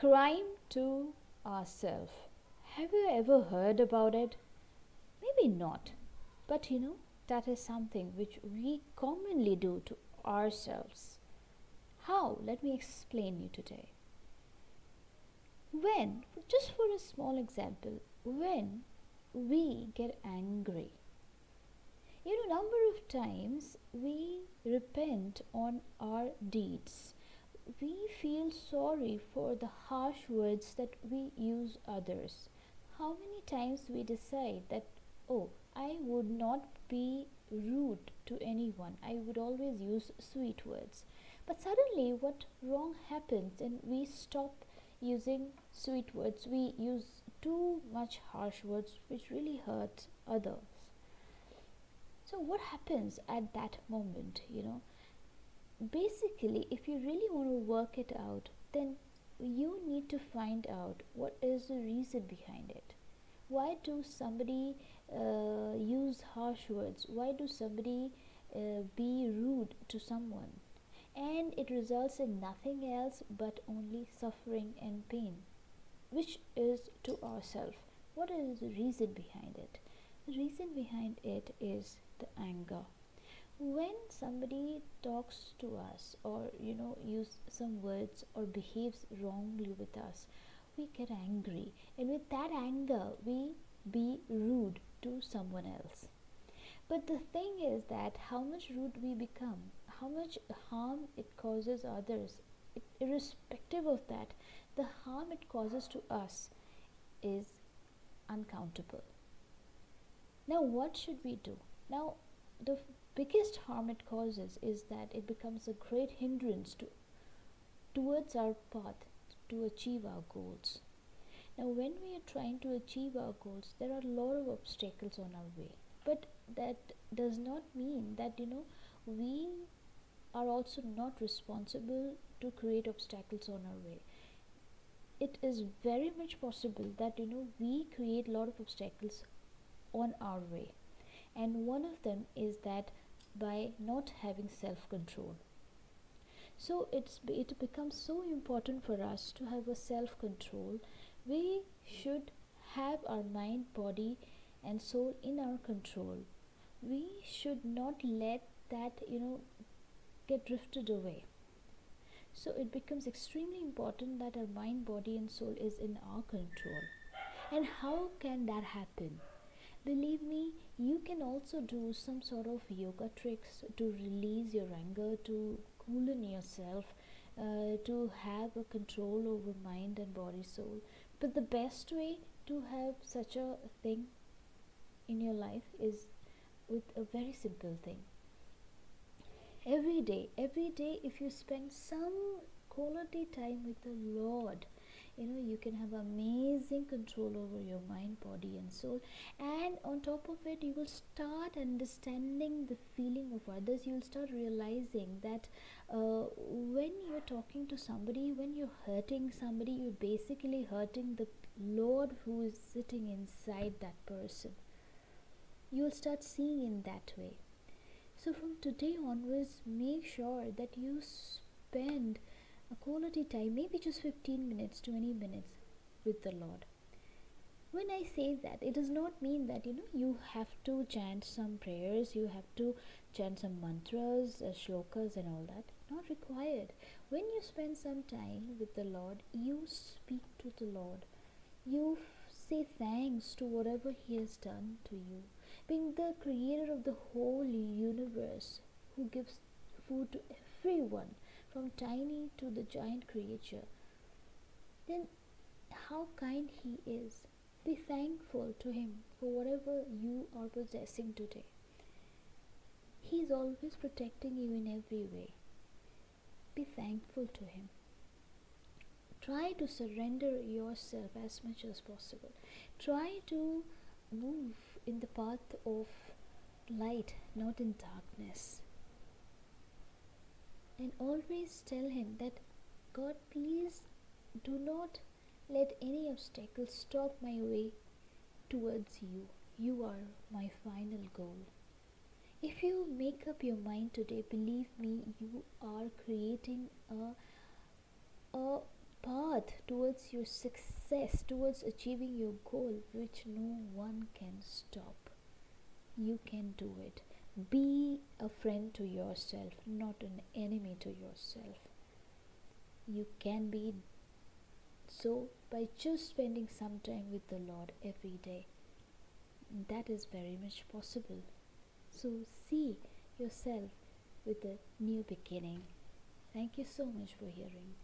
Crime to ourselves. Have you ever heard about it? Maybe not. But you know, that is something which we commonly do to ourselves. How? Let me explain you today. When, just for a small example, when we get angry, you know, number of times we repent on our deeds. We feel sorry for the harsh words that we use others. How many times we decide that, oh, I would not be rude to anyone. I would always use sweet words. But suddenly, what wrong happens and we stop using sweet words? We use too much harsh words which really hurt others. So, what happens at that moment? You know, basically, if you really want to work it out, then you need to find out what is the reason behind it. Why do somebody uh, use harsh words? Why do somebody uh, be rude to someone? And it results in nothing else but only suffering and pain, which is to ourselves. What is the reason behind it? The reason behind it is the anger when somebody talks to us or you know use some words or behaves wrongly with us we get angry. And with that anger we be rude to someone else. But the thing is that how much rude we become how much harm it causes others it, irrespective of that the harm it causes to us is uncountable. Now what should we do? Now, the biggest harm it causes is that it becomes a great hindrance to towards our path to achieve our goals. Now, when we are trying to achieve our goals, there are a lot of obstacles on our way. But that does not mean that you know we are also not responsible to create obstacles on our way. It is very much possible that you know we create a lot of obstacles on our way and one of them is that by not having self control so it's it becomes so important for us to have a self control we should have our mind body and soul in our control. We should not let that you know get drifted away. So it becomes extremely important that our mind body and soul is in our control. And how can that happen believe me you can also do some sort of yoga tricks to release your anger to cool yourself uh, to have a control over mind and body soul. But the best way to have such a thing in your life is with a very simple thing. Every day every day if you spend some quality time with the lord you know you can have amazing control over your mind body and soul. And on top of it you will start understanding the feeling of others. You will start realizing that uh, when you're talking to somebody when you're hurting somebody you're basically hurting the lord who is sitting inside that person. You will start seeing in that way. So from today onwards make sure that you spend a quality time, maybe just 15 minutes, 20 minutes with the Lord. When I say that, it does not mean that you know you have to chant some prayers, you have to chant some mantras, uh, shlokas, and all that. Not required. When you spend some time with the Lord, you speak to the Lord. You say thanks to whatever He has done to you. Being the creator of the whole universe, who gives food to everyone from tiny to the giant creature, then how kind he is. Be thankful to him for whatever you are possessing today. He is always protecting you in every way. Be thankful to him. Try to surrender yourself as much as possible. Try to move in the path of light, not in darkness and always tell him that God, please do not let any obstacle stop my way towards you. You are my final goal. If you make up your mind today, believe me, you are creating a, a path towards your success, towards achieving your goal, which no one can stop. You can do it. Be a friend to yourself, not an enemy to yourself. You can be so by just spending some time with the Lord every day. That is very much possible. So see yourself with a new beginning. Thank you so much for hearing.